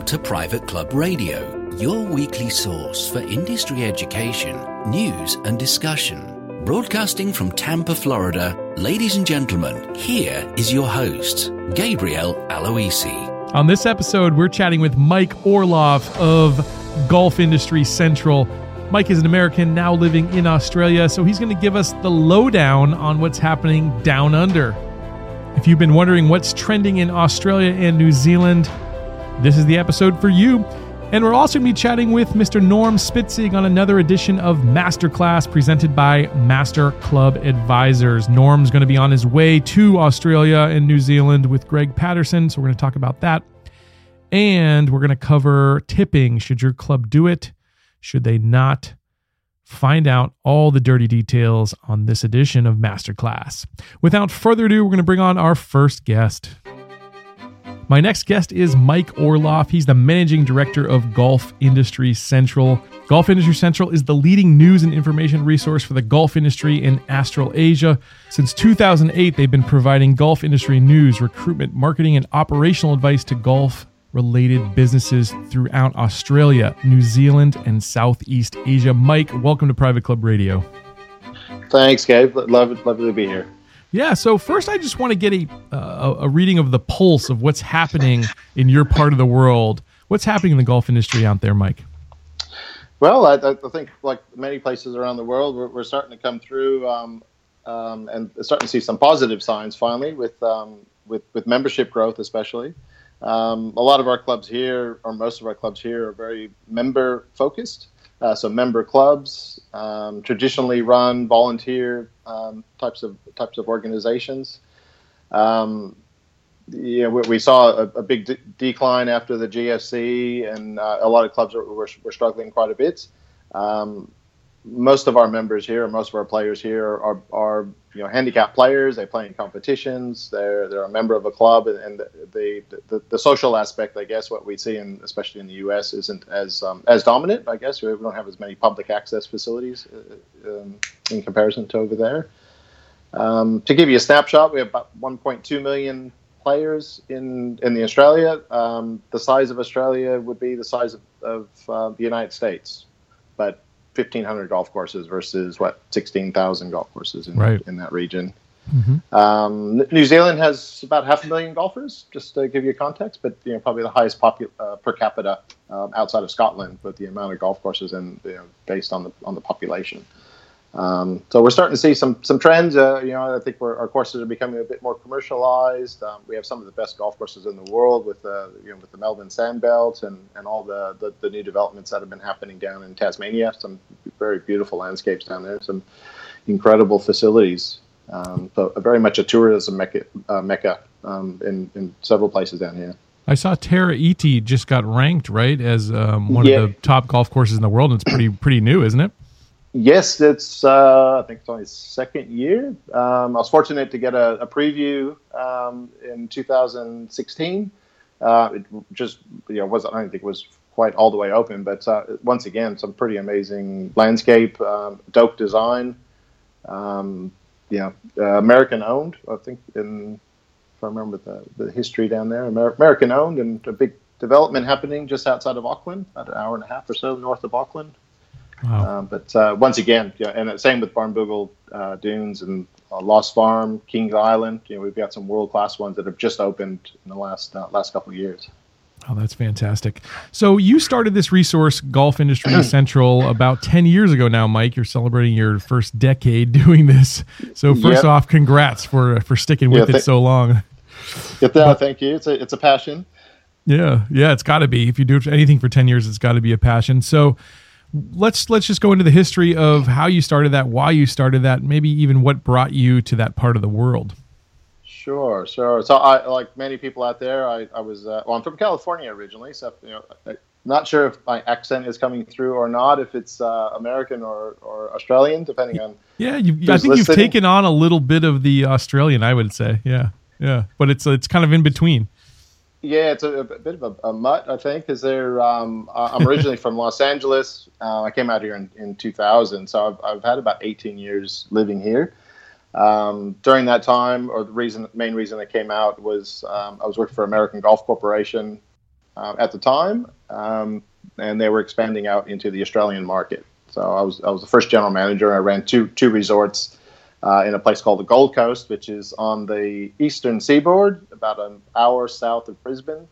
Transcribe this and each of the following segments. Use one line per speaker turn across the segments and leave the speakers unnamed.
Welcome to Private Club Radio, your weekly source for industry education, news, and discussion. Broadcasting from Tampa, Florida, ladies and gentlemen, here is your host, Gabriel Aloisi.
On this episode, we're chatting with Mike Orloff of Golf Industry Central. Mike is an American now living in Australia, so he's going to give us the lowdown on what's happening down under. If you've been wondering what's trending in Australia and New Zealand, this is the episode for you. And we're also going to be chatting with Mr. Norm Spitzig on another edition of Masterclass presented by Master Club Advisors. Norm's going to be on his way to Australia and New Zealand with Greg Patterson, so we're going to talk about that. And we're going to cover tipping. Should your club do it? Should they not? Find out all the dirty details on this edition of Masterclass. Without further ado, we're going to bring on our first guest. My next guest is Mike Orloff. He's the managing director of Golf Industry Central. Golf Industry Central is the leading news and information resource for the golf industry in Australasia. Since 2008, they've been providing golf industry news, recruitment, marketing, and operational advice to golf related businesses throughout Australia, New Zealand, and Southeast Asia. Mike, welcome to Private Club Radio.
Thanks, Gabe. Love. Lovely to be here.
Yeah. So first, I just want to get a, uh, a reading of the pulse of what's happening in your part of the world. What's happening in the golf industry out there, Mike?
Well, I, I think like many places around the world, we're, we're starting to come through um, um, and starting to see some positive signs finally with um, with with membership growth, especially. Um, a lot of our clubs here, or most of our clubs here, are very member focused. Uh, so member clubs, um, traditionally run volunteer um, types of types of organizations. Um, yeah, we, we, saw a, a big de- decline after the GFC, and uh, a lot of clubs were, were, were struggling quite a bit. Um, most of our members here, most of our players here, are, are you know handicapped players. They play in competitions. They're they're a member of a club, and the the, the social aspect, I guess, what we see in especially in the U.S. isn't as um, as dominant. I guess we don't have as many public access facilities uh, um, in comparison to over there. Um, to give you a snapshot, we have about 1.2 million players in in the Australia. Um, the size of Australia would be the size of, of uh, the United States, but 1,500 golf courses versus what 16,000 golf courses in,
right.
in that region. Mm-hmm. Um, New Zealand has about half a million golfers, just to give you context, but you know probably the highest popu- uh, per capita um, outside of Scotland with the amount of golf courses and you know, based on the on the population. Um, so we're starting to see some some trends. Uh, you know, I think our courses are becoming a bit more commercialized. Um, we have some of the best golf courses in the world with the uh, you know with the Melbourne Sandbelt and, and all the, the, the new developments that have been happening down in Tasmania. Some very beautiful landscapes down there. Some incredible facilities. Um, so very much a tourism mecca, uh, mecca um, in in several places down here.
I saw Tara Iti just got ranked right as um, one yeah. of the top golf courses in the world, and it's pretty pretty new, isn't it?
Yes, it's. Uh, I think it's only second year. Um, I was fortunate to get a, a preview um, in 2016. Uh, it just you know wasn't. I don't think it was quite all the way open, but uh, once again, some pretty amazing landscape, um, Doak design. Um, yeah, uh, American owned. I think in if I remember the, the history down there, Amer- American owned, and a big development happening just outside of Auckland, about an hour and a half or so north of Auckland. Wow. Um, but uh, once again, yeah, and same with Barnbougle uh, Dunes and uh, Lost Farm, Kings Island. You know, we've got some world class ones that have just opened in the last uh, last couple of years.
Oh, that's fantastic. So you started this resource, Golf Industry Central, about 10 years ago now, Mike. You're celebrating your first decade doing this. So first yep. off, congrats for for sticking with yeah, th- it so long.
Yeah, but, thank you. It's a, it's a passion.
Yeah, yeah, it's got to be. If you do anything for 10 years, it's got to be a passion. So let's let's just go into the history of how you started that, why you started that, maybe even what brought you to that part of the world.
Sure, sure. So I like many people out there. I, I was uh, well. I'm from California originally, so you know, I, not sure if my accent is coming through or not. If it's uh, American or, or Australian, depending on
yeah. You, I think listening. you've taken on a little bit of the Australian. I would say yeah, yeah. But it's it's kind of in between.
Yeah, it's a, a bit of a, a, mutt, I think, because they're. Um, I'm originally from Los Angeles. Uh, I came out here in, in 2000, so I've, I've had about 18 years living here. Um, during that time, or the reason, main reason I came out was um, I was working for American Golf Corporation uh, at the time, um, and they were expanding out into the Australian market. So I was I was the first general manager. I ran two two resorts uh, in a place called the Gold Coast, which is on the eastern seaboard, about an hour south of Brisbane.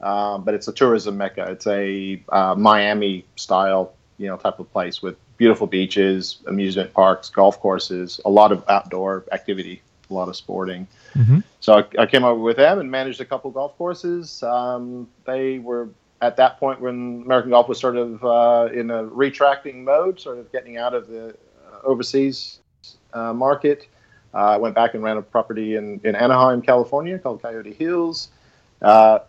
Uh, but it's a tourism mecca. It's a uh, Miami style, you know, type of place with beautiful beaches, amusement parks, golf courses, a lot of outdoor activity, a lot of sporting. Mm-hmm. So I, I, came over with them and managed a couple golf courses. Um, they were at that point when American golf was sort of uh, in a retracting mode, sort of getting out of the uh, overseas uh, market. I went back and ran a property in, in Anaheim, California called Coyote Hills. Uh,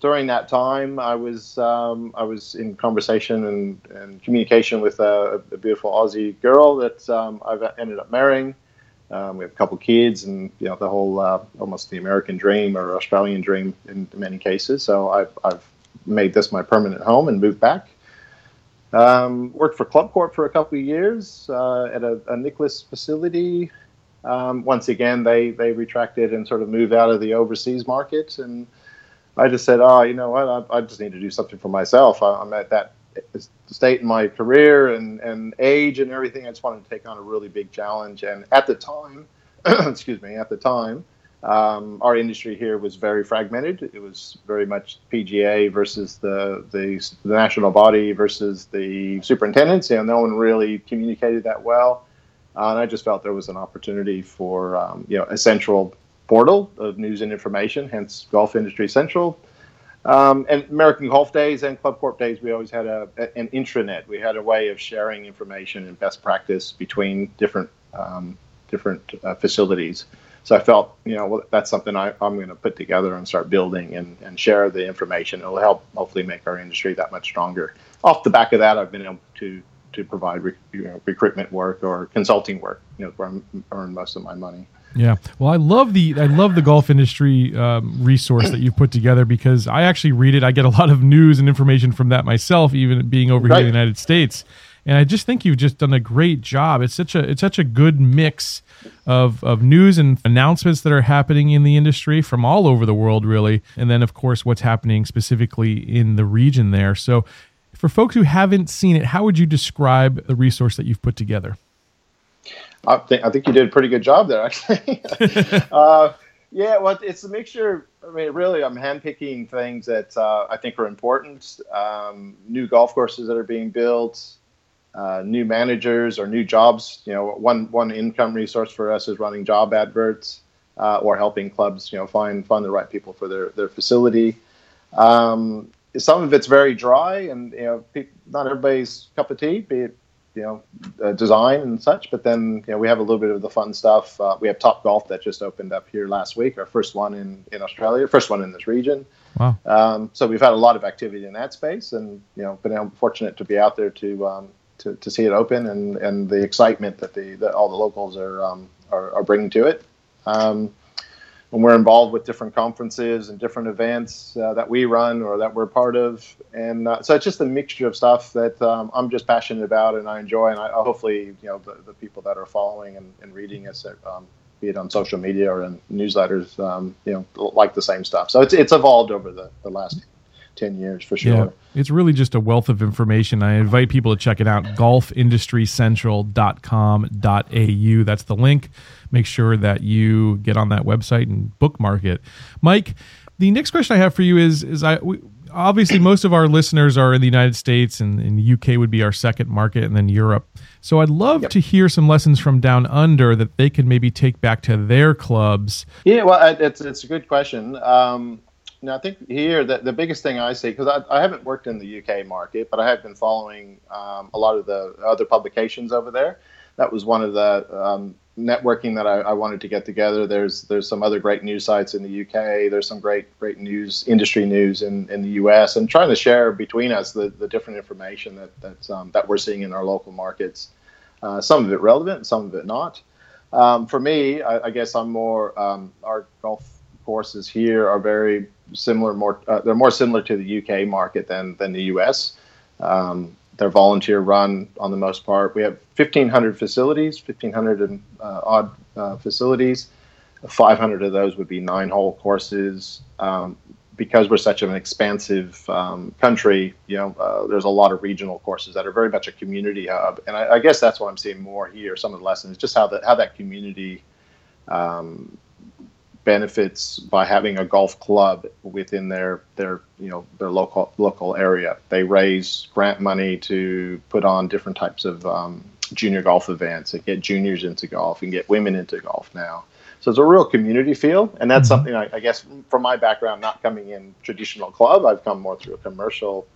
during that time, I was um, I was in conversation and, and communication with a, a beautiful Aussie girl that um, I've ended up marrying. Um, we have a couple kids, and you know the whole uh, almost the American dream or Australian dream in many cases. So I've, I've made this my permanent home and moved back. Um, worked for Club Corp for a couple of years uh, at a, a Nicklaus facility. Um, once again, they they retracted and sort of moved out of the overseas market, and I just said, oh, you know what, I, I just need to do something for myself. I, I'm at that state in my career and, and age and everything. I just wanted to take on a really big challenge. And at the time, excuse me, at the time, um, our industry here was very fragmented. It was very much PGA versus the, the, the national body versus the superintendents. Know, no one really communicated that well. Uh, and I just felt there was an opportunity for um, you know a central portal of news and information, hence Golf Industry Central. Um, and American Golf Days and Club Corp Days, we always had a, an intranet. We had a way of sharing information and best practice between different um, different uh, facilities. So I felt, you know, well, that's something I, am going to put together and start building and, and share the information. It'll help hopefully make our industry that much stronger. Off the back of that, I've been able to to provide you know, recruitment work or consulting work, you know, where I earn most of my money.
Yeah, well, I love the I love the golf industry um, resource that you put together because I actually read it. I get a lot of news and information from that myself, even being over right. here in the United States. And I just think you've just done a great job. It's such a it's such a good mix of of news and announcements that are happening in the industry from all over the world, really, and then of course what's happening specifically in the region there. So, for folks who haven't seen it, how would you describe the resource that you've put together?
I think I think you did a pretty good job there, actually. uh, yeah, well, it's a mixture. I mean, really, I'm handpicking things that uh, I think are important. Um, new golf courses that are being built, uh, new managers or new jobs. You know, one one income resource for us is running job adverts uh, or helping clubs, you know, find find the right people for their their facility. Um, some of it's very dry, and you know, pe- not everybody's cup of tea. Be it you know uh, design and such. But then you know we have a little bit of the fun stuff. Uh, we have Top Golf that just opened up here last week, our first one in in Australia, first one in this region. Wow. Um, so we've had a lot of activity in that space, and you know been fortunate to be out there to um, to, to see it open and, and the excitement that the that all the locals are um, are, are, bringing to it. Um, when we're involved with different conferences and different events uh, that we run or that we're part of. And uh, so it's just a mixture of stuff that um, I'm just passionate about and I enjoy. And I, hopefully, you know, the, the people that are following and, and reading us, um, be it on social media or in newsletters, um, you know, like the same stuff. So it's, it's evolved over the, the last 10 years for sure. Yeah,
it's really just a wealth of information. I invite people to check it out golfindustrycentral.com.au. That's the link. Make sure that you get on that website and bookmark it. Mike, the next question I have for you is is I we, obviously most of our listeners are in the United States and, and the UK would be our second market and then Europe. So I'd love yep. to hear some lessons from down under that they can maybe take back to their clubs.
Yeah, well, it's it's a good question. Um, now, I think here the, the biggest thing I see, because I, I haven't worked in the UK market, but I have been following um, a lot of the other publications over there. That was one of the um, networking that I, I, wanted to get together. There's there's some other great news sites in the UK. There's some great great news industry news in, in the US, and trying to share between us the, the different information that that's, um, that we're seeing in our local markets. Uh, some of it relevant, some of it not. Um, for me, I, I, guess I'm more um, our golf courses here are very similar, more uh, they're more similar to the UK market than than the US. Um, they're volunteer run on the most part. We have 1,500 facilities, 1,500 and, uh, odd uh, facilities. 500 of those would be nine hole courses. Um, because we're such an expansive um, country, you know, uh, there's a lot of regional courses that are very much a community hub, and I, I, guess that's what I'm seeing more here. Some of the lessons, just how that how that community um, benefits by having a golf club within their their you know their local local area. They raise grant money to put on different types of um, junior golf events and get juniors into golf and get women into golf now. So it's a real community feel, and that's mm-hmm. something I, I, guess from my background, not coming in traditional club, I've come more through a commercial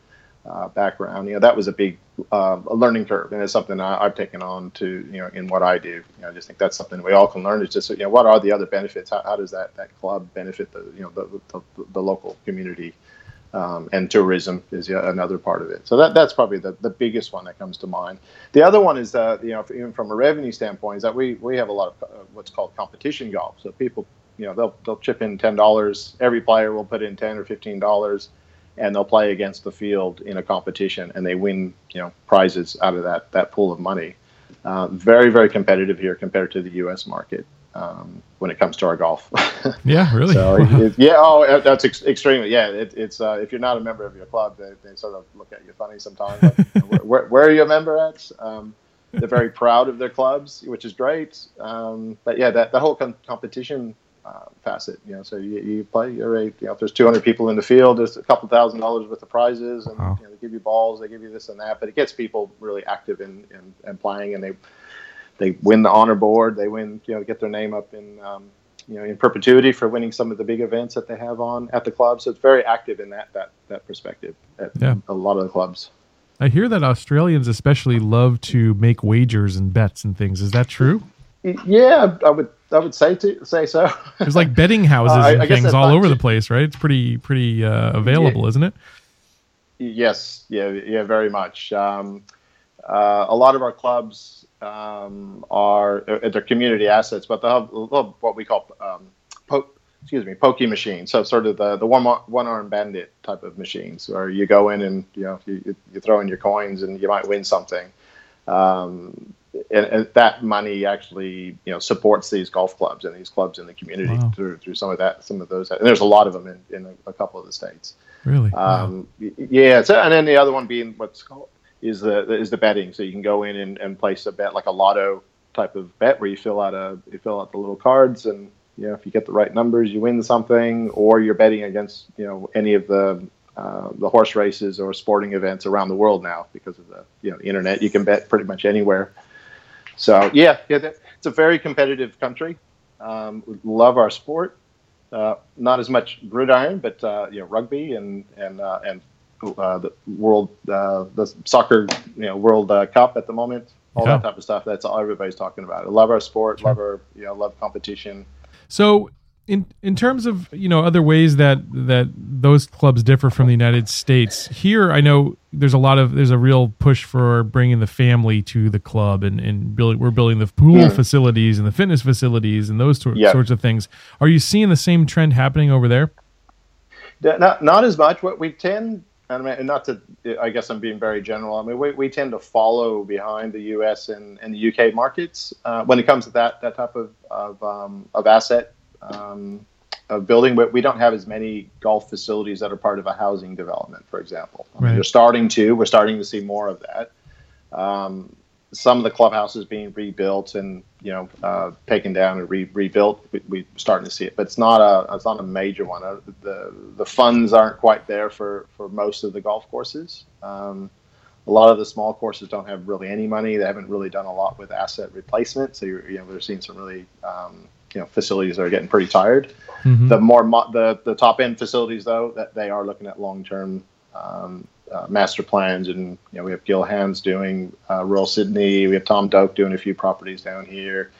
uh, background. You know, that was a big uh, a learning curve, and it's something I, have taken on to you know in what I do. You know, I just think that's something we all can learn. Is just you know what are the other benefits? How, how does that that club benefit the you know the the, the local community? Um, and tourism is another part of it. So that that's probably the, the biggest one that comes to mind. The other one is that you know even from a revenue standpoint is that we we have a lot of uh, what's called competition golf. So people you know they'll they'll chip in ten dollars. Every player will put in ten or fifteen dollars, and they'll play against the field in a competition, and they win you know prizes out of that that pool of money. Uh, very very competitive here compared to the U.S. market um, when it comes to our golf.
yeah, really.
so it, yeah, oh, that's ex- extremely. Yeah, it, it's uh, if you're not a member of your club, they, they sort of look at you funny sometimes. Like, where, where, where, are you a member at? Um, they're very proud of their clubs, which is great. Um, but yeah, that the whole com- competition uh, facet, you know, so you, you play, you're a, you know, if there's 200 people in the field, there's a couple thousand dollars worth of prizes, and wow. you know, they give you balls, they give you this and that, but it gets people really active in, in, in playing, and they they win the honor board. They win, you know, get their name up in, um, you know, in perpetuity for winning some of the big events that they have on at the club. So it's very active in that that that perspective at yeah. a lot of the clubs.
I hear that Australians especially love to make wagers and bets and things. Is that true?
Yeah, I would I would say to say so.
There's like betting houses uh, and things all over the place, right? It's pretty pretty uh, available,
yeah.
isn't it?
Yes, yeah, yeah, very much. Um, uh, a lot of our clubs um, are uh, they're community assets, but they have what we call um, po- excuse me pokie machines. So sort of the the one one arm bandit type of machines, where you go in and you know you, you throw in your coins and you might win something. Um, and, and, that money actually you know supports these golf clubs and these clubs in the community wow. through through some of that some of those and there's a lot of them in, in a, a couple of the states
really um,
wow. yeah so, and then the other one being what's called is the is the betting. So you can go in and, and place a bet like a lotto type of bet where you fill out a you fill out the little cards and you know if you get the right numbers you win something or you're betting against you know any of the uh, the horse races or sporting events around the world now because of the you know the internet you can bet pretty much anywhere so yeah yeah it's a very competitive country um, love our sport uh, not as much gridiron but uh, you know rugby and and uh, and uh, the world, uh, the soccer, you know, World uh, Cup at the moment, all yeah. that type of stuff. That's all everybody's talking about. I love our sport, sure. love our, you know, love competition.
So, in in terms of you know other ways that that those clubs differ from the United States, here I know there's a lot of there's a real push for bringing the family to the club and and building we're building the pool mm. facilities and the fitness facilities and those yeah. sorts of things. Are you seeing the same trend happening over there?
Not not as much. What we tend and I mean, not to, I guess I'm being very general. I mean, we, we tend to follow behind the U.S. and, and the UK markets uh, when it comes to that that type of of, um, of asset um, of building. But we don't have as many golf facilities that are part of a housing development, for example. I mean, right. We're starting to. We're starting to see more of that. Um, some of the clubhouses being rebuilt and you know uh, taken down and re- rebuilt. We, are starting to see it, but it's not a it's not a major one. Uh, the the funds aren't quite there for for most of the golf courses. Um, a lot of the small courses don't have really any money. They haven't really done a lot with asset replacement. So you're, you know we're seeing some really um, you know facilities that are getting pretty tired. Mm-hmm. The more mo- the the top end facilities though that they are looking at long term um, uh, master plans, and you know we have Gil Hanse doing uh, Royal Sydney. We have Tom Doak doing a few properties down here.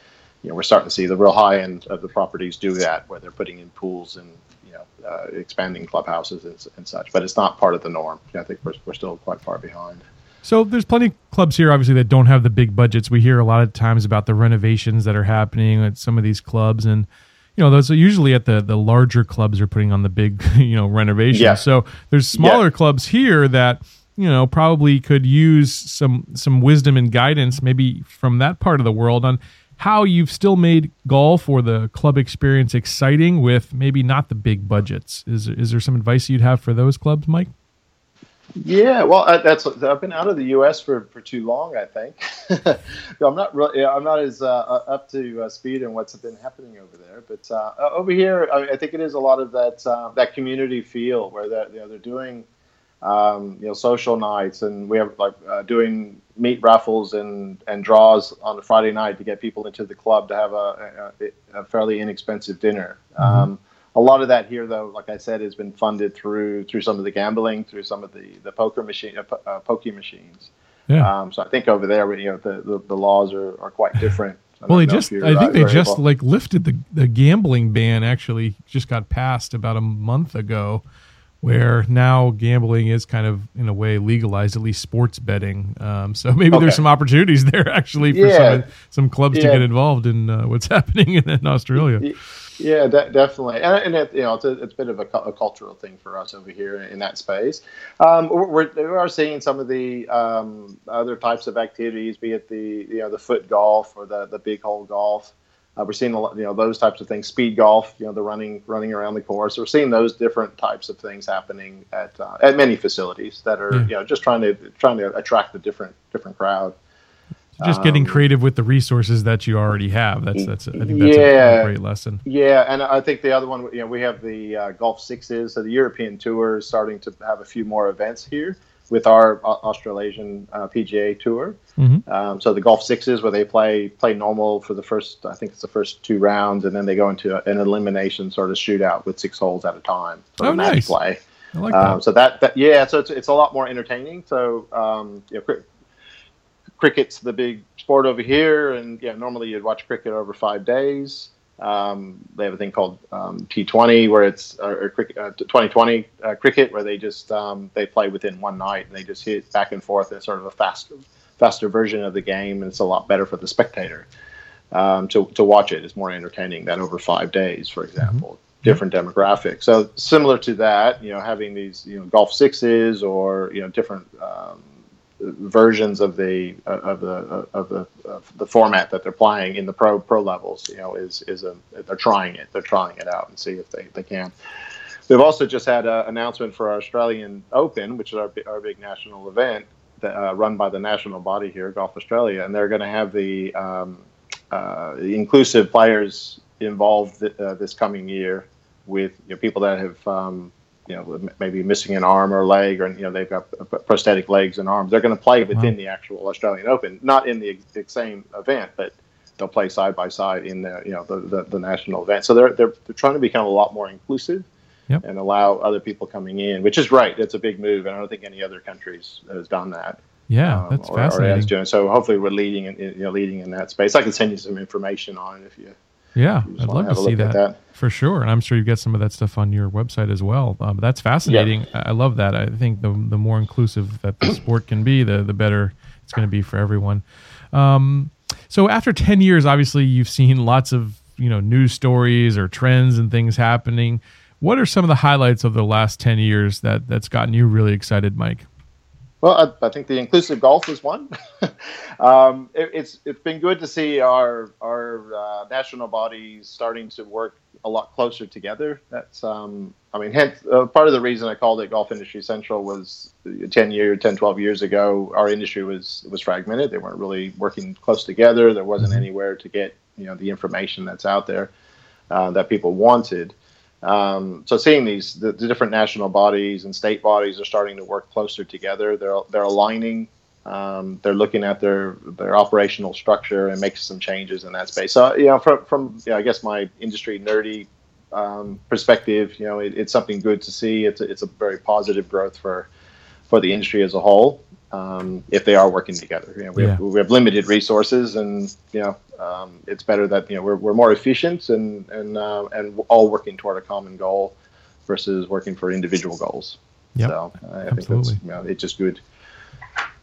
You know, we're starting to see the real high end of the properties do that, where they're putting in pools and you know uh, expanding clubhouses and, and, such. But it's not part of the norm. I think we're we're still quite far behind.
So there's plenty of clubs here, obviously, that don't have the big budgets. We hear a lot of times about the renovations that are happening at some of these clubs, and you know those are usually at the the larger clubs are putting on the big you know renovations yeah. so there's smaller yeah. clubs here that you know probably could use some some wisdom and guidance maybe from that part of the world on how you've still made golf or the club experience exciting with maybe not the big budgets. Is is there some advice you'd have for those clubs, Mike?
Yeah, well, uh, that's I've been out of the U.S. for, for too long. I think I'm not really, I'm not as uh, uh, up to uh, speed in what's been happening over there. But uh, over here, I, I, think it is a lot of that uh, that community feel where they're, you know, they're doing um, you know social nights, and we have like doing meat raffles and and draws on a Friday night to get people into the club to have a, a, a fairly inexpensive dinner. Mm-hmm. Um, a lot of that here, though, like I said, has been funded through through some of the gambling, through some of the the poker machine, uh, uh, pokie machines. Yeah. Um, so I think over there, you know, the the, the laws are, are quite different.
well, they just I think they just able. like lifted the the gambling ban. Actually, just got passed about a month ago, where now gambling is kind of in a way legalized, at least sports betting. Um, so maybe okay. there's some opportunities there actually for yeah. some some clubs yeah. to get involved in uh, what's happening in, in Australia.
Yeah, de- definitely, and, and it, you know, it's a, it's a bit of a, a, cultural thing for us over here in that space. Um, we're, we are seeing some of the um, other types of activities, be it the you know the foot golf or the the big hole golf. Uh, we're seeing a lot, you know those types of things, speed golf, you know, the running running around the course. We're seeing those different types of things happening at uh, at many facilities that are you know just trying to trying to attract the different different crowd
just getting um, creative with the resources that you already have. That's that's I think that's yeah, a, great lesson.
Yeah, and I think the other one, you know, we have the uh, Golf Sixes, so the European Tour is starting to have a few more events here with our uh, Australasian uh, PGA Tour. Mm-hmm. Um, so the Golf Sixes, where they play play normal for the first, I think it's the first two rounds, and then they go into an elimination sort of shootout with six holes at a time.
oh, nice.
play.
I like um,
that. So that, that, yeah, so it's, it's a lot more entertaining. So um, you know, cricket's the big sport over here, and yeah, normally you'd watch cricket over five days. Um, they have a thing called um, T20 where it's or, or cricket, uh, 2020 uh, cricket where they just um, they play within one night and they just hit back and forth. It's sort of a faster faster version of the game, and it's a lot better for the spectator um, to to watch it. It's more entertaining than over five days, for example. Mm-hmm. Different demographic. So similar to that, you know, having these you know golf sixes or you know different um, versions of the of the of the the format that they're playing in the pro pro levels. You know, is is a they're trying it. They're trying it out and see if they, they can. We've also just had an announcement for our Australian Open, which is our our big national event that, uh, run by the national body here, Golf Australia, and they're going to have the, um, uh, inclusive players involved th- uh, this coming year with you know, people that have um, you know maybe missing an arm or leg, or you know they've got prosthetic legs and arms. They're going to play within wow. the actual Australian Open, not in the same event, but they'll play side by side in the you know the, the, the national event. So they're, they're they're trying to become a lot more inclusive. Yep. and allow other people coming in, which is right. It's a big move, and I don't think any other countries has done that.
Yeah, um, that's or, fascinating. Or
doing. So hopefully, we're leading in you know leading in that space. I can send you some information on it if you
yeah, I'd love to see that, that, for sure. And I'm sure you've got some of that stuff on your website as well. Um, that's fascinating. Yeah. I love that. I think the the more inclusive that the sport can be, the the better it's going to be for everyone. Um, so after 10 years, obviously you've seen lots of you know news stories or trends and things happening. What are some of the highlights of the last 10 years that that's gotten you really excited, Mike?
Well, I, I, think the inclusive golf is one. um, it, it's it's been good to see our our uh, national bodies starting to work a lot closer together. That's um, I mean, hence uh, part of the reason I called it Golf Industry Central was 10 year, 10, 12 years ago, our industry was was fragmented. They weren't really working close together. There wasn't mm-hmm. anywhere to get you know the information that's out there uh, that people wanted. Um, so seeing these the, the, different national bodies and state bodies are starting to work closer together. They're they're aligning. Um, they're looking at their their operational structure and making some changes in that space. So you know, from from yeah, I guess my industry nerdy um, perspective, you know, it, it's something good to see. It's a, it's a very positive growth for for the industry as a whole um, if they are working together. You know, we, yeah. have, we have limited resources, and you know, um, it's better that you know we're, we're more efficient and and uh, and all working toward a common goal versus working for individual goals.
Yeah,
so I absolutely. think that's you know, it's just good.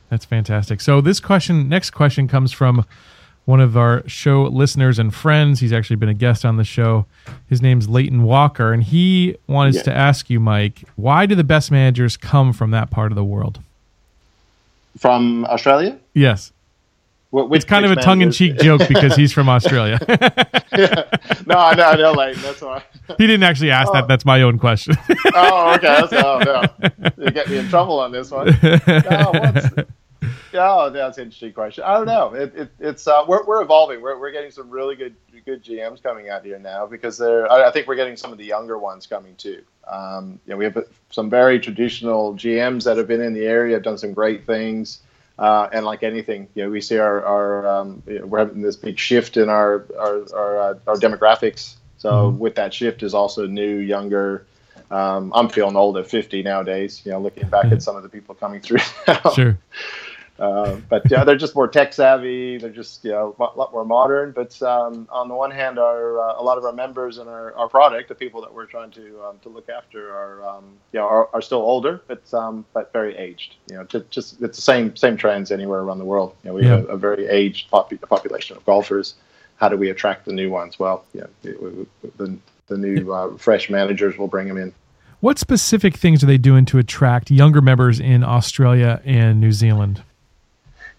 That's fantastic. So this question, next question, comes from one of our show listeners and friends. He's actually been a guest on the show. His name's Leighton Walker, and he wanted yeah. to ask you, Mike, why do the best managers come from that part of the world?
From Australia?
Yes. it's kind of a tongue-in-cheek joke because he's from Australia.
yeah. No, I know, like that's why.
he didn't actually ask oh. that. That's my own question.
oh, okay. That's, oh, no. You get me in trouble on this one. No, oh, that's an interesting question. I don't know. It, it, it's uh, we're, we're evolving. We're, we're getting some really good good GMs coming out here now because they're. I, I think we're getting some of the younger ones coming too. Um, you know, we have some very traditional GMs that have been in the area, have done some great things. Uh, and like anything, you know, we see our, our um, you know, we're having this big shift in our our our, uh, our demographics. So mm-hmm. with that shift is also new, younger. Um, I'm feeling old at 50 nowadays. You know, looking back at some of the people coming through now.
Sure.
Uh, but yeah, they're just more tech savvy. They're just you know a lot more modern. But um, on the one hand, our uh, a lot of our members and our, our product, the people that we're trying to um, to look after, are um, you know are, are still older, but um, but very aged. You know, just, just it's the same same trends anywhere around the world. You know, we yeah. have a very aged pop- population of golfers. How do we attract the new ones? Well, yeah, the the new uh, fresh managers will bring them in.
What specific things are they doing to attract younger members in Australia and New Zealand?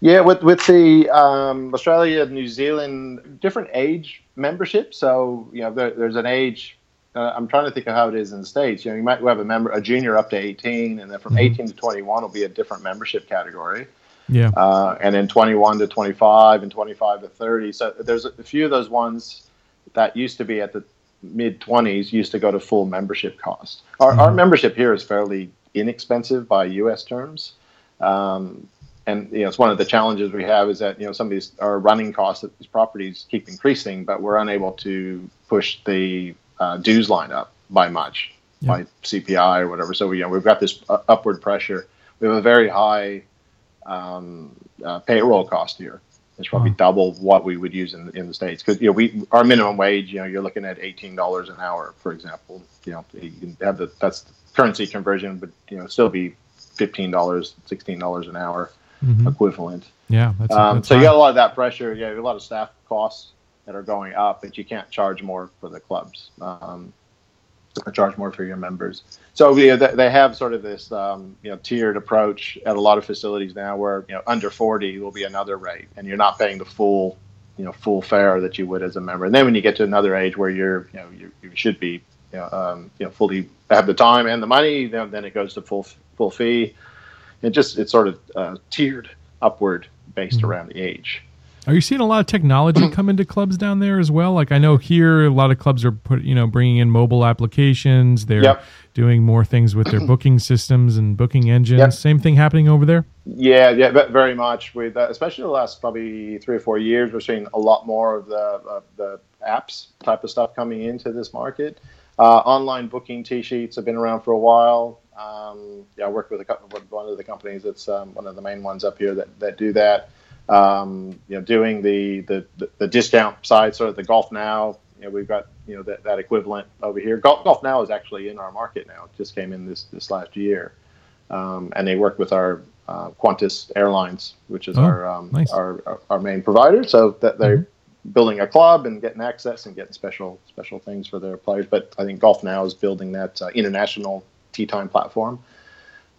Yeah, with with the um, Australia, New Zealand, different age membership. So you know, there, there's an age. Uh, I'm trying to think of how it is in the states. You know, you might have a member, a junior up to 18, and then from mm-hmm. 18 to 21 will be a different membership category.
Yeah.
Uh, and then 21 to 25 and 25 to 30. So there's a few of those ones that used to be at the mid 20s used to go to full membership cost. Our, mm-hmm. our membership here is fairly inexpensive by U.S. terms. Um, and you know, it's one of the challenges we have is that you know some of these our running costs at these properties keep increasing, but we're unable to push the uh, dues line up by much yeah. by CPI or whatever. So we, you know we've got this uh, upward pressure. We have a very high um, uh, payroll cost here. It's probably double what we would use in in the states because you know we our minimum wage you know you're looking at eighteen dollars an hour for example. You know you can have the that's the currency conversion, but you know still be fifteen dollars, sixteen dollars an hour mm-hmm. equivalent.
Yeah.
That's, um, that's so high. you got a lot of that pressure. Yeah, a lot of staff costs that are going up, but you can't charge more for the clubs. Um, or charge more for your members. So yeah, they have sort of this um, you know tiered approach at a lot of facilities now, where you know under 40 will be another rate, and you're not paying the full you know full fare that you would as a member. And then when you get to another age where you're you know you, you should be you know, um, you know fully have the time and the money, then, then it goes to full full fee it just it's sort of uh, tiered upward based mm-hmm. around the age.
Are you seeing a lot of technology come into clubs down there as well? Like I know here, a lot of clubs are put, you know, bringing in mobile applications. They're yep. doing more things with their booking systems and booking engines. Yep. Same thing happening over there.
Yeah, yeah, very much. With uh, especially the last probably three or four years, we're seeing a lot more of the uh, the apps type of stuff coming into this market. Uh, online booking tee sheets have been around for a while. Um, yeah, I work with a couple, with one of the companies that's um, one of the main ones up here that, that do that. Um, you know, doing the, the, the, discount side, sort of the Golf Now. You know, we've got you know that, that equivalent over here. Golf, Golf Now is actually in our market now. It just came in this this last year, um, and they work with our uh, Qantas Airlines, which is oh, our, um, nice. our, our, our main provider. So that they're mm-hmm. building a club and getting access and getting special special things for their players. But I think Golf Now is building that uh, international Time platform.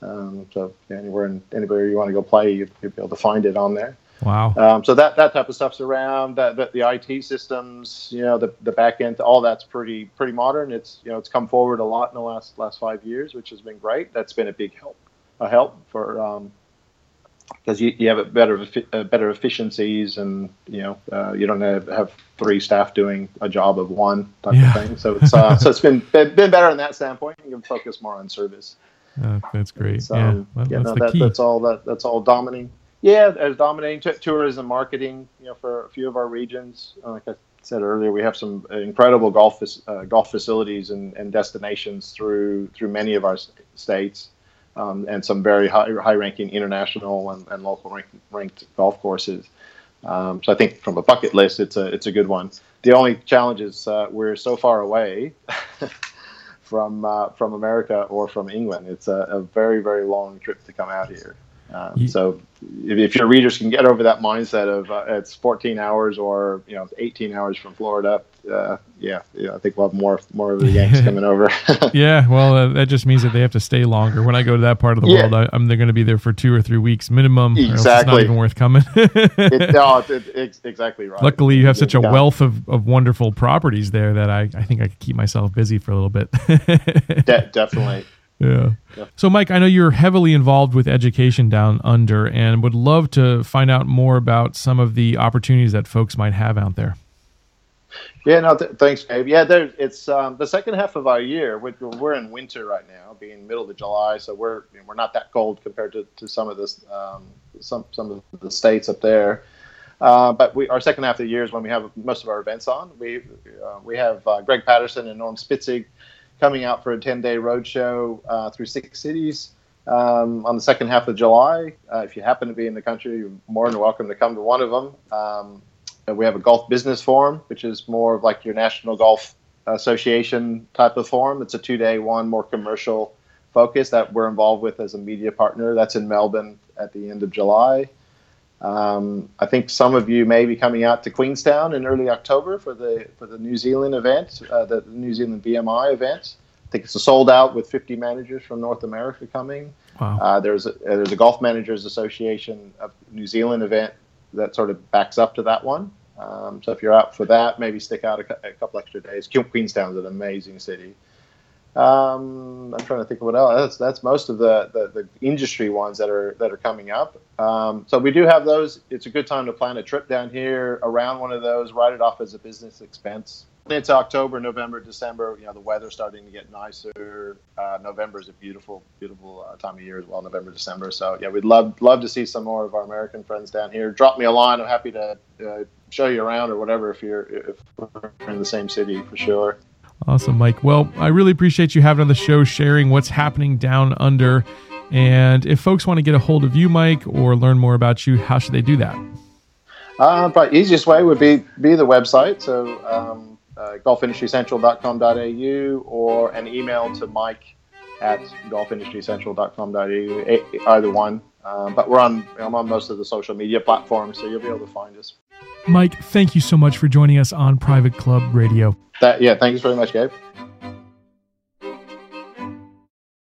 Um, so anywhere and anywhere you want to go play, you, will be able to find it on there.
Wow.
Um, so that, that type of stuff's around. That, that the IT systems, you know, the, the back end, all that's pretty pretty modern. It's you know it's come forward a lot in the last last five years, which has been great. That's been a big help, a help for because you, you have a better uh, better efficiencies and you know uh, you don't have, have three staff doing a job of one type yeah. of thing. So it's uh, so it's been been better in that standpoint. You can focus more on service.
Uh, that's great. So, yeah, well, yeah, that's, no, that,
that's all that that's all dominating. Yeah, as dominating t- tourism marketing. You know, for a few of our regions, uh, like I said earlier, we have some incredible golf uh, golf facilities and, and destinations through through many of our states. Um, and some very high, high ranking international and, and local ranked, ranked golf courses. Um, so I think from a bucket list, it's a it's a good one. The only challenge is uh, we're so far away from uh, from America or from England. It's a, a, very very long trip to come out here. Um, so if, if, your readers can get over that mindset of uh, it's 14 hours or you know 18 hours from Florida, uh, yeah, yeah, I think we'll have more more of the Yanks coming over.
yeah, well, uh, that just means that they have to stay longer. When I go to that part of the yeah. world, I, am they're going to be there for two or three weeks minimum. Exactly, it's not even worth coming.
it, no, it, it's exactly right.
Luckily, you have such a wealth of, of wonderful properties there that I, I think I could keep myself busy for a little bit.
De- definitely.
Yeah. So, Mike, I know you're heavily involved with education down under and would love to find out more about some of the opportunities that folks might have out there.
Yeah, no, th- thanks, Gabe. Yeah, there, it's um, the second half of our year. We're, we're, in winter right now, being middle of July, so we're you know, we're not that cold compared to, to some of this um, some some of the states up there. Uh, but we, our second half of the year is when we have most of our events on. We uh, we have uh, Greg Patterson and Norm Spitzig coming out for a 10 day roadshow uh, through six cities um, on the second half of July. Uh, if you happen to be in the country, you're more than welcome to come to one of them. Um, we have a golf business forum, which is more of like your National Golf Association type of forum. It's a two day one, more commercial focus that we're involved with as a media partner. That's in Melbourne at the end of July. Um, I think some of you may be coming out to Queenstown in early October for the for the New Zealand event, uh, the New Zealand BMI event. I think it's a sold out with 50 managers from North America coming. Wow. Uh, there's a, there's a Golf Managers Association of New Zealand event that sort of backs up to that one. Um, so if you're out for that, maybe stick out a, a couple extra days. Queenstown's an amazing city. Um, I'm trying to think of what else. That's that's most of the, the, the industry ones that are that are coming up. Um, so we do have those. It's a good time to plan a trip down here around one of those. Write it off as a business expense. It's October, November, December. You know the weather's starting to get nicer. Uh, November is a beautiful, beautiful uh, time of year as well. November, December. So yeah, we'd love love to see some more of our American friends down here. Drop me a line. I'm happy to uh, show you around or whatever if you're if we're in the same city for sure.
Awesome, Mike. Well, I really appreciate you having on the show, sharing what's happening down under. And if folks want to get a hold of you, Mike, or learn more about you, how should they do that?
Uh, probably easiest way would be be the website. So um, uh, golfindustrycentral.com.au or an email to Mike at golfindustrycentral.com.au. Either one. Um, but we're on. I'm on most of the social media platforms, so you'll be able to find us.
Mike, thank you so much for joining us on Private Club Radio.
That, yeah, thanks very much, Gabe.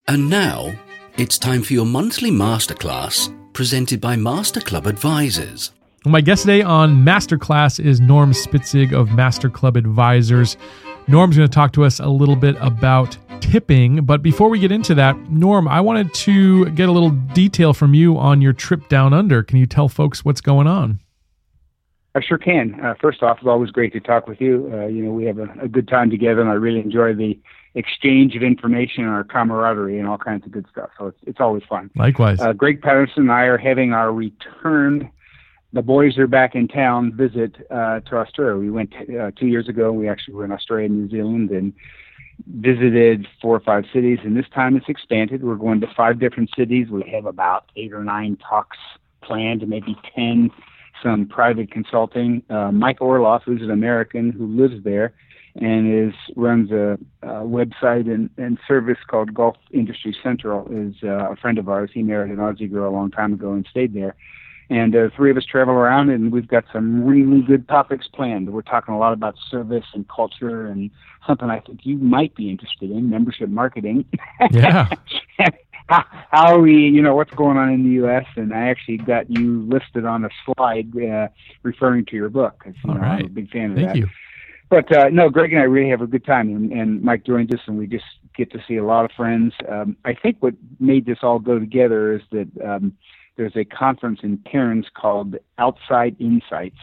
And now it's time for your monthly masterclass presented by Master Club Advisors.
My guest today on Masterclass is Norm Spitzig of Master Club Advisors. Norm's going to talk to us a little bit about tipping. But before we get into that, Norm, I wanted to get a little detail from you on your trip down under. Can you tell folks what's going on?
I sure can. Uh, first off, it's always great to talk with you. Uh, you know, we have a, a, good time together, and I really enjoy the exchange of information and our camaraderie and all kinds of good stuff. So it's, it's always fun.
Likewise.
Uh, Greg Patterson and I are having our return. The boys are back in town visit uh, to Australia. We went uh, two years ago. We actually were in Australia and New Zealand and visited four or five cities. And this time it's expanded. We're going to five different cities. We have about eight or nine talks planned, maybe ten some private consulting. Uh, Mike Orloff, who's an American who lives there and is runs a, a website and, and, service called Golf Industry Central, is uh, a friend of ours. He married an Aussie girl a long time ago and stayed there. And uh, three of us travel around, and we've got some really good topics planned. We're talking a lot about service and culture, and something I think you might be interested in: membership marketing.
Yeah.
how, how are we, you know, what's going on in the U.S. And I actually got you listed on a slide uh, referring to your book. Cause, you
All know, right.
I'm a big fan of
Thank
that.
you.
But uh, no, Greg and I really have a good time, and, and Mike joins us, and we just get to see a lot of friends. Um, I think what made this all go together is that um, there's a conference in Cairns called Outside Insights,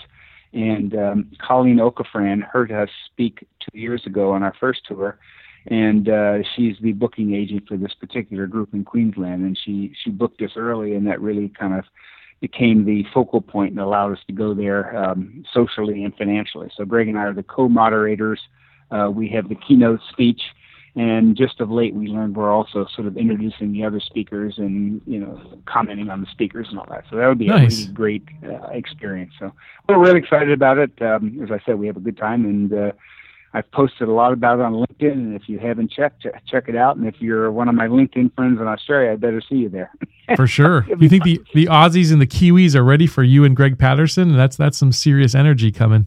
and um, Colleen Okafran heard us speak two years ago on our first tour, and uh, she's the booking agent for this particular group in Queensland. And she she booked us early, and that really kind of became the focal point and allowed us to go there um, socially and financially. So Greg and I are the co-moderators. Uh, we have the keynote speech, and just of late we learned we're also sort of introducing the other speakers and you know commenting on the speakers and all that. So that would be nice. a really great uh, experience. So we're really excited about it. Um, as I said, we have a good time and. I've posted a lot about it on LinkedIn, and if you haven't checked, check it out. And if you're one of my LinkedIn friends in Australia, I'd better see you there.
For sure. you think the, the Aussies and the Kiwis are ready for you and Greg Patterson? That's that's some serious energy coming.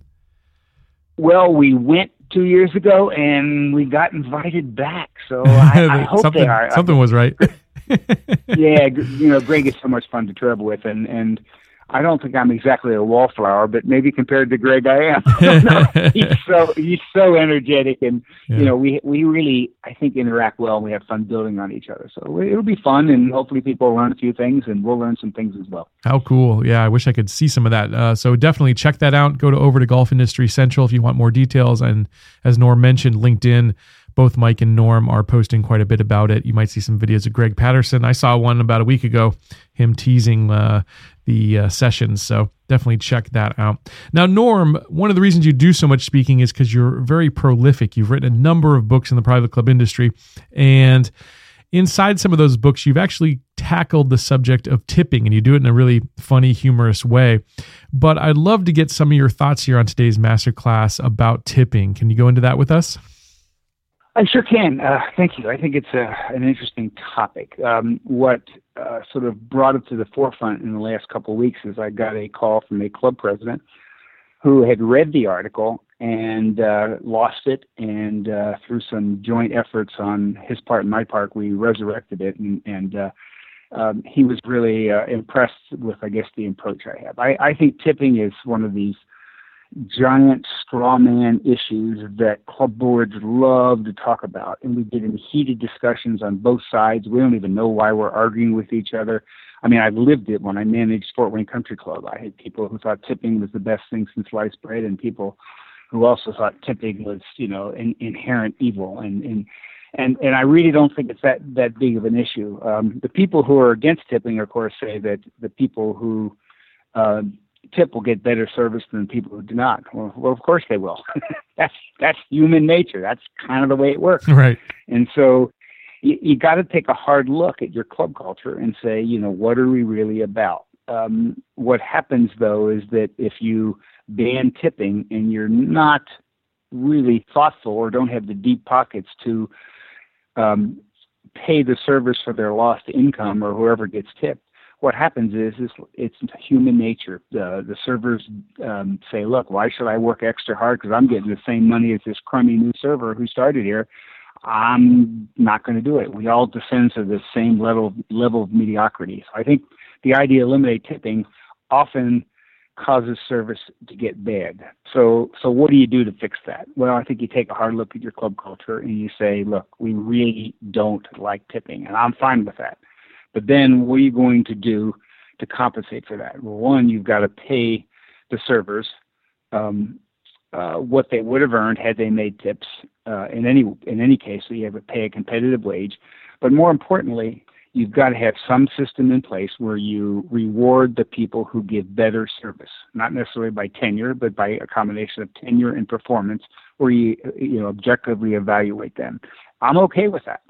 Well, we went two years ago and we got invited back. So I, I hope
something,
they are.
Something was right.
yeah, you know, Greg is so much fun to travel with, and and I don't think I'm exactly a wallflower, but maybe compared to Greg, I am. He's so he's so energetic, and yeah. you know, we we really I think interact well. and We have fun building on each other, so it'll be fun, and hopefully people will learn a few things, and we'll learn some things as well.
How cool! Yeah, I wish I could see some of that. Uh, so definitely check that out. Go to over to Golf Industry Central if you want more details, and as Norm mentioned, LinkedIn both Mike and Norm are posting quite a bit about it. You might see some videos of Greg Patterson. I saw one about a week ago, him teasing uh, the uh, sessions. So definitely check that out. Now, Norm, one of the reasons you do so much speaking is because you're very prolific. You've written a number of books in the private club industry. And inside some of those books, you've actually tackled the subject of tipping, and you do it in a really funny, humorous way. But I'd love to get some of your thoughts here on today's masterclass about tipping. Can you go into that with us?
I sure can. Uh, thank you. I think it's a, an interesting topic. Um, what uh, sort of brought it to the forefront in the last couple of weeks is I got a call from a club president who had read the article and uh, lost it, and uh, through some joint efforts on his part and my part, we resurrected it, and, and uh, um, he was really uh, impressed with, I guess, the approach I have. I, I think tipping is one of these giant straw man issues that club boards love to talk about. And we get in heated discussions on both sides. We don't even know why we're arguing with each other. I mean, I've lived it when I managed Fort Wayne Country Club. I had people who thought tipping was the best thing since sliced bread, and people who also thought tipping was, you know, an inherent evil. And and and and I really don't think it's that that big of an issue. Um, the people who are against tipping, of course, say that the people who uh, tip will get better service than people who do not. Well, well of course they will. that's that's human nature. That's kind of the way it works.
Right.
And so you, you got to take a hard look at your club culture and say, you know, what are we really about? Um, what happens though is that if you ban tipping and you're not really thoughtful or don't have the deep pockets to um, pay the servers for their lost income or whoever gets tipped, what happens is, is it's human nature. The the servers um, say, look, why should I work extra hard because I'm getting the same money as this crummy new server who started here. I'm not going to do it. We all descend to the same level level of mediocrity. So I think the idea of eliminate tipping often causes service to get bad. So so what do you do to fix that? Well, I think you take a hard look at your club culture and you say, look, we really don't like tipping, and I'm fine with that. But then what are you going to do to compensate for that? Well, one, you've got to pay the servers um, uh, what they would have earned had they made tips. Uh, in any in any case, so you have to pay a competitive wage. But more importantly, you've got to have some system in place where you reward the people who give better service, not necessarily by tenure, but by a combination of tenure and performance, where you you know objectively evaluate them. I'm okay with that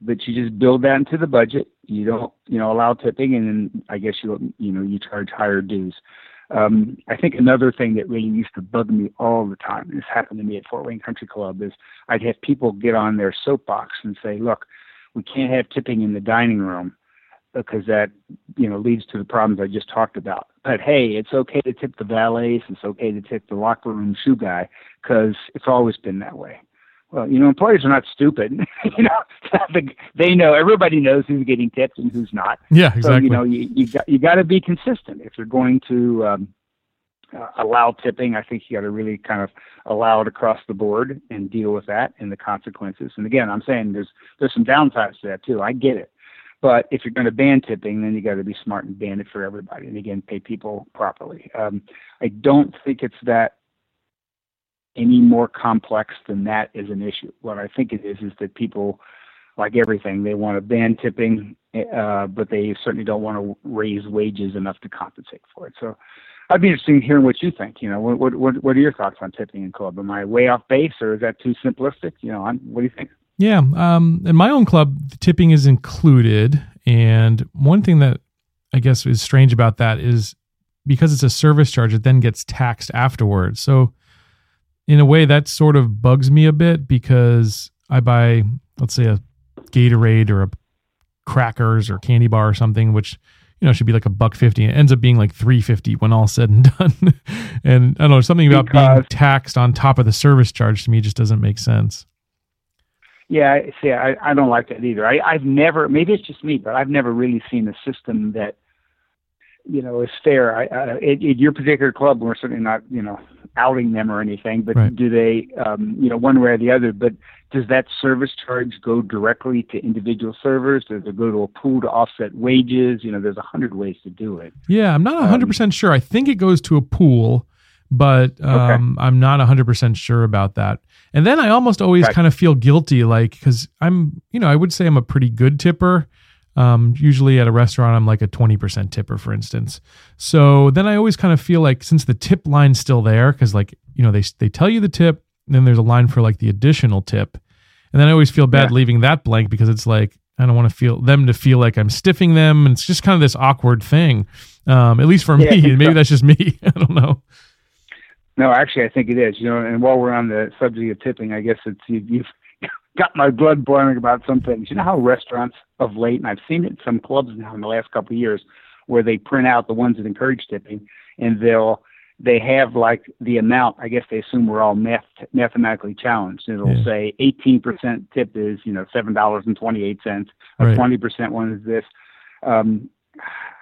but you just build that into the budget. You don't, you know, allow tipping, and then I guess you, you know, you charge higher dues. Um, I think another thing that really used to bug me all the time, and this happened to me at Fort Wayne Country Club, is I'd have people get on their soapbox and say, "Look, we can't have tipping in the dining room because that, you know, leads to the problems I just talked about. But hey, it's okay to tip the valets, it's okay to tip the locker room shoe guy because it's always been that way." Well, you know, employers are not stupid. you know, they know everybody knows who's getting tips and who's not.
Yeah, exactly.
So you know, you you got you got to be consistent if you're going to um, uh, allow tipping. I think you got to really kind of allow it across the board and deal with that and the consequences. And again, I'm saying there's there's some downsides to that too. I get it. But if you're going to ban tipping, then you got to be smart and ban it for everybody, and again, pay people properly. Um, I don't think it's that any more complex than that is an issue. What I think it is is that people, like everything, they want to ban tipping, uh, but they certainly don't want to raise wages enough to compensate for it. So I'd be interested in hearing what you think. You know, what what what are your thoughts on tipping in club? Am I way off base, or is that too simplistic? You know, I'm, what do you think?
Yeah, um, in my own club, tipping is included, and one thing that I guess is strange about that is because it's a service charge, it then gets taxed afterwards. So in a way that sort of bugs me a bit because I buy, let's say, a Gatorade or a crackers or candy bar or something, which you know should be like a buck fifty. It ends up being like three fifty when all said and done. and I don't know something about because, being taxed on top of the service charge to me just doesn't make sense.
Yeah, see, I, I don't like that either. I, I've never, maybe it's just me, but I've never really seen a system that you know is fair. I, uh, at, at your particular club, we're certainly not you know outing them or anything, but right. do they um, you know one way or the other? But does that service charge go directly to individual servers? Does it go to a pool to offset wages? You know, there's a hundred ways to do it.
Yeah, I'm not hundred um, percent sure. I think it goes to a pool, but um, okay. I'm not hundred percent sure about that. And then I almost always kind of feel guilty, like because I'm, you know, I would say I'm a pretty good tipper um, usually at a restaurant, I'm like a 20% tipper, for instance. So then I always kind of feel like since the tip line's still there, because like, you know, they, they tell you the tip, then there's a line for like the additional tip. And then I always feel bad yeah. leaving that blank because it's like, I don't want to feel them to feel like I'm stiffing them. And it's just kind of this awkward thing. Um, at least for yeah, me, maybe so. that's just me. I don't know.
No, actually, I think it is. You know, and while we're on the subject of tipping, I guess it's you, you've got my blood boiling about some things. You know how restaurants of late, and I've seen it in some clubs now in the last couple of years, where they print out the ones that encourage tipping, and they'll they have like the amount. I guess they assume we're all math mathematically challenged. It'll yeah. say 18% tip is you know seven dollars and twenty eight cents. A 20% one is this. Um,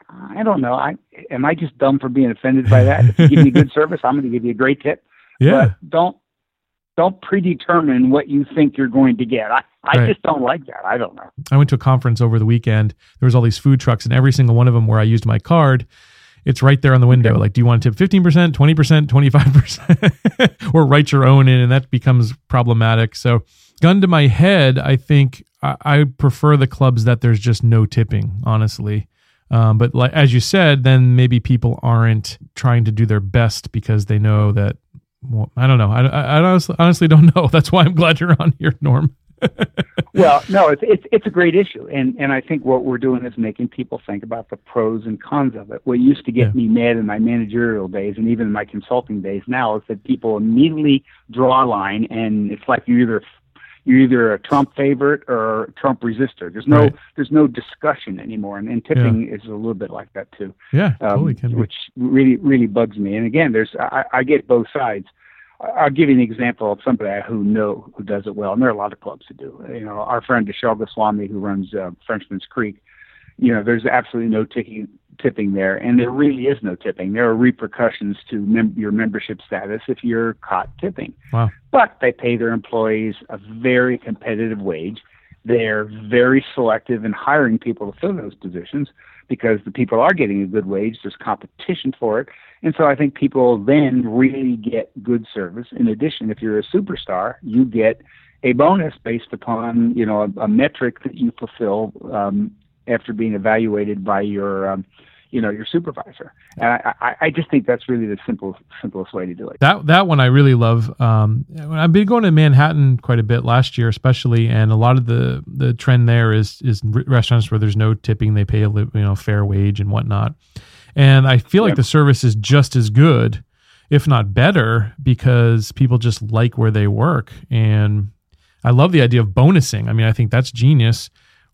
I don't know. I am I just dumb for being offended by that? If you give me good service, I'm going to give you a great tip.
Yeah.
But don't don't predetermine what you think you're going to get. I, I right. just don't like that. I don't know.
I went to a conference over the weekend. There was all these food trucks, and every single one of them where I used my card, it's right there on the window. Okay. Like, do you want to tip 15%, 20%, 25%, or write your own in? And that becomes problematic. So, gun to my head, I think I, I prefer the clubs that there's just no tipping, honestly. Um, but like as you said, then maybe people aren't trying to do their best because they know that well, I don't know. I, I, honestly, honestly don't know. That's why I'm glad you're on here, Norm.
well, no, it's, it's it's a great issue, and and I think what we're doing is making people think about the pros and cons of it. What used to get yeah. me mad in my managerial days, and even in my consulting days now, is that people immediately draw a line, and it's like you either you're either a Trump favorite or a Trump resistor. There's no right. there's no discussion anymore, and, and tipping yeah. is a little bit like that too.
Yeah, um, totally
Which really really bugs me. And again, there's I, I get both sides. I'll give you an example of somebody who know who does it well, and there are a lot of clubs that do. You know, our friend Deshel Goswami, who runs uh, Frenchman's Creek, you know, there's absolutely no tipping tipping there, and there really is no tipping. There are repercussions to mem- your membership status if you're caught tipping.
Wow.
But they pay their employees a very competitive wage. They're very selective in hiring people to fill those positions because the people are getting a good wage. There's competition for it. And so I think people then really get good service. In addition, if you're a superstar, you get a bonus based upon you know a, a metric that you fulfill um, after being evaluated by your um, you know your supervisor. And I, I, I just think that's really the simple simplest way to do it.
That that one i really love. Um, i've been going to manhattan quite a bit last year especially and a lot of the the trend there is is restaurants where there's no tipping. They pay a you know fair wage and whatnot. And i feel yep. like the service is just as good if not better because people just like where they work. And i love the idea of bonusing. I mean i think that's genius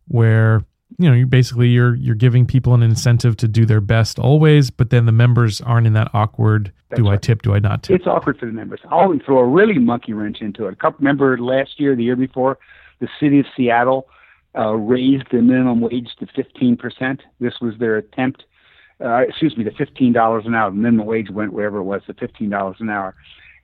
where you know, you basically you're you're giving people an incentive to do their best always, but then the members aren't in that awkward. That's do right. I tip? Do I not tip?
It's awkward for the members. I'll throw a really monkey wrench into it. A couple remember last year, the year before, the city of Seattle uh, raised the minimum wage to fifteen percent. This was their attempt. Uh, excuse me, to fifteen dollars an hour. The minimum wage went wherever it was to fifteen dollars an hour,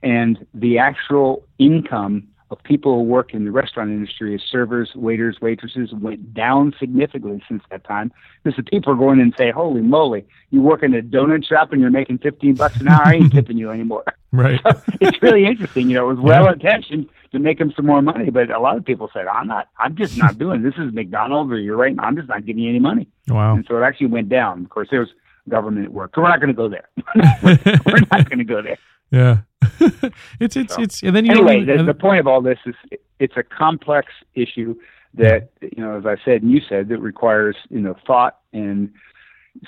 and the actual income of people who work in the restaurant industry as servers, waiters, waitresses went down significantly since that time. Because the people are going in and say, "Holy moly, you work in a donut shop and you're making fifteen bucks an hour? I ain't tipping you anymore."
Right.
So it's really interesting. You know, it was well intentioned to make them some more money, but a lot of people said, "I'm not. I'm just not doing this. Is McDonald's or you're right? I'm just not giving you any money."
Wow.
And so it actually went down. Of course, there was government work, so we're not going to go there. we're, we're not going to go there.
Yeah. it's it's so, it's and then you
anyway the, the point of all this is it's a complex issue that you know as I said and you said that requires you know thought and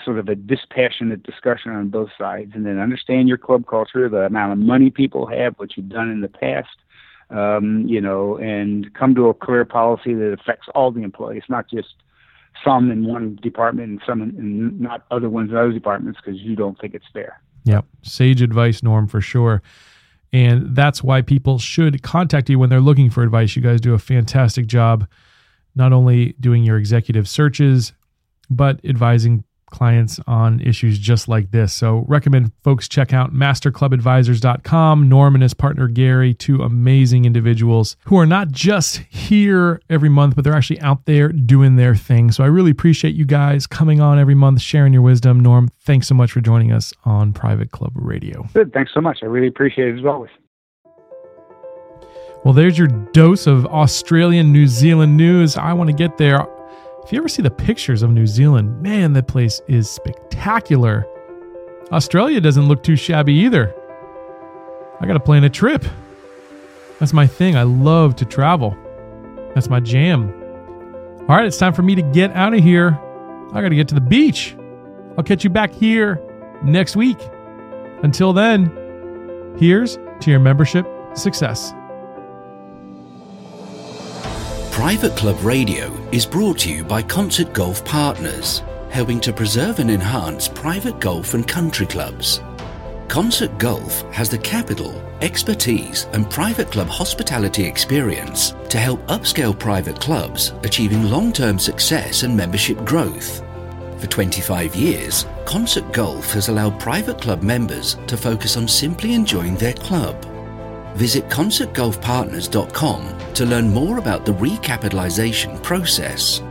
sort of a dispassionate discussion on both sides and then understand your club culture the amount of money people have what you've done in the past um, you know and come to a clear policy that affects all the employees not just some in one department and some in, in not other ones in other departments because you don't think it's fair.
Yep. Sage advice, Norm, for sure. And that's why people should contact you when they're looking for advice. You guys do a fantastic job, not only doing your executive searches, but advising clients on issues just like this. So recommend folks check out masterclubadvisors.com. Norm and his partner Gary, two amazing individuals who are not just here every month, but they're actually out there doing their thing. So I really appreciate you guys coming on every month, sharing your wisdom. Norm, thanks so much for joining us on Private Club Radio.
Good. Thanks so much. I really appreciate it as always.
Well, there's your dose of Australian New Zealand news. I want to get there. If you ever see the pictures of New Zealand, man, that place is spectacular. Australia doesn't look too shabby either. I got to plan a trip. That's my thing. I love to travel. That's my jam. All right, it's time for me to get out of here. I got to get to the beach. I'll catch you back here next week. Until then, here's to your membership success.
Private Club Radio is brought to you by Concert Golf Partners, helping to preserve and enhance private golf and country clubs. Concert Golf has the capital, expertise, and private club hospitality experience to help upscale private clubs achieving long term success and membership growth. For 25 years, Concert Golf has allowed private club members to focus on simply enjoying their club. Visit concertgolfpartners.com to learn more about the recapitalization process.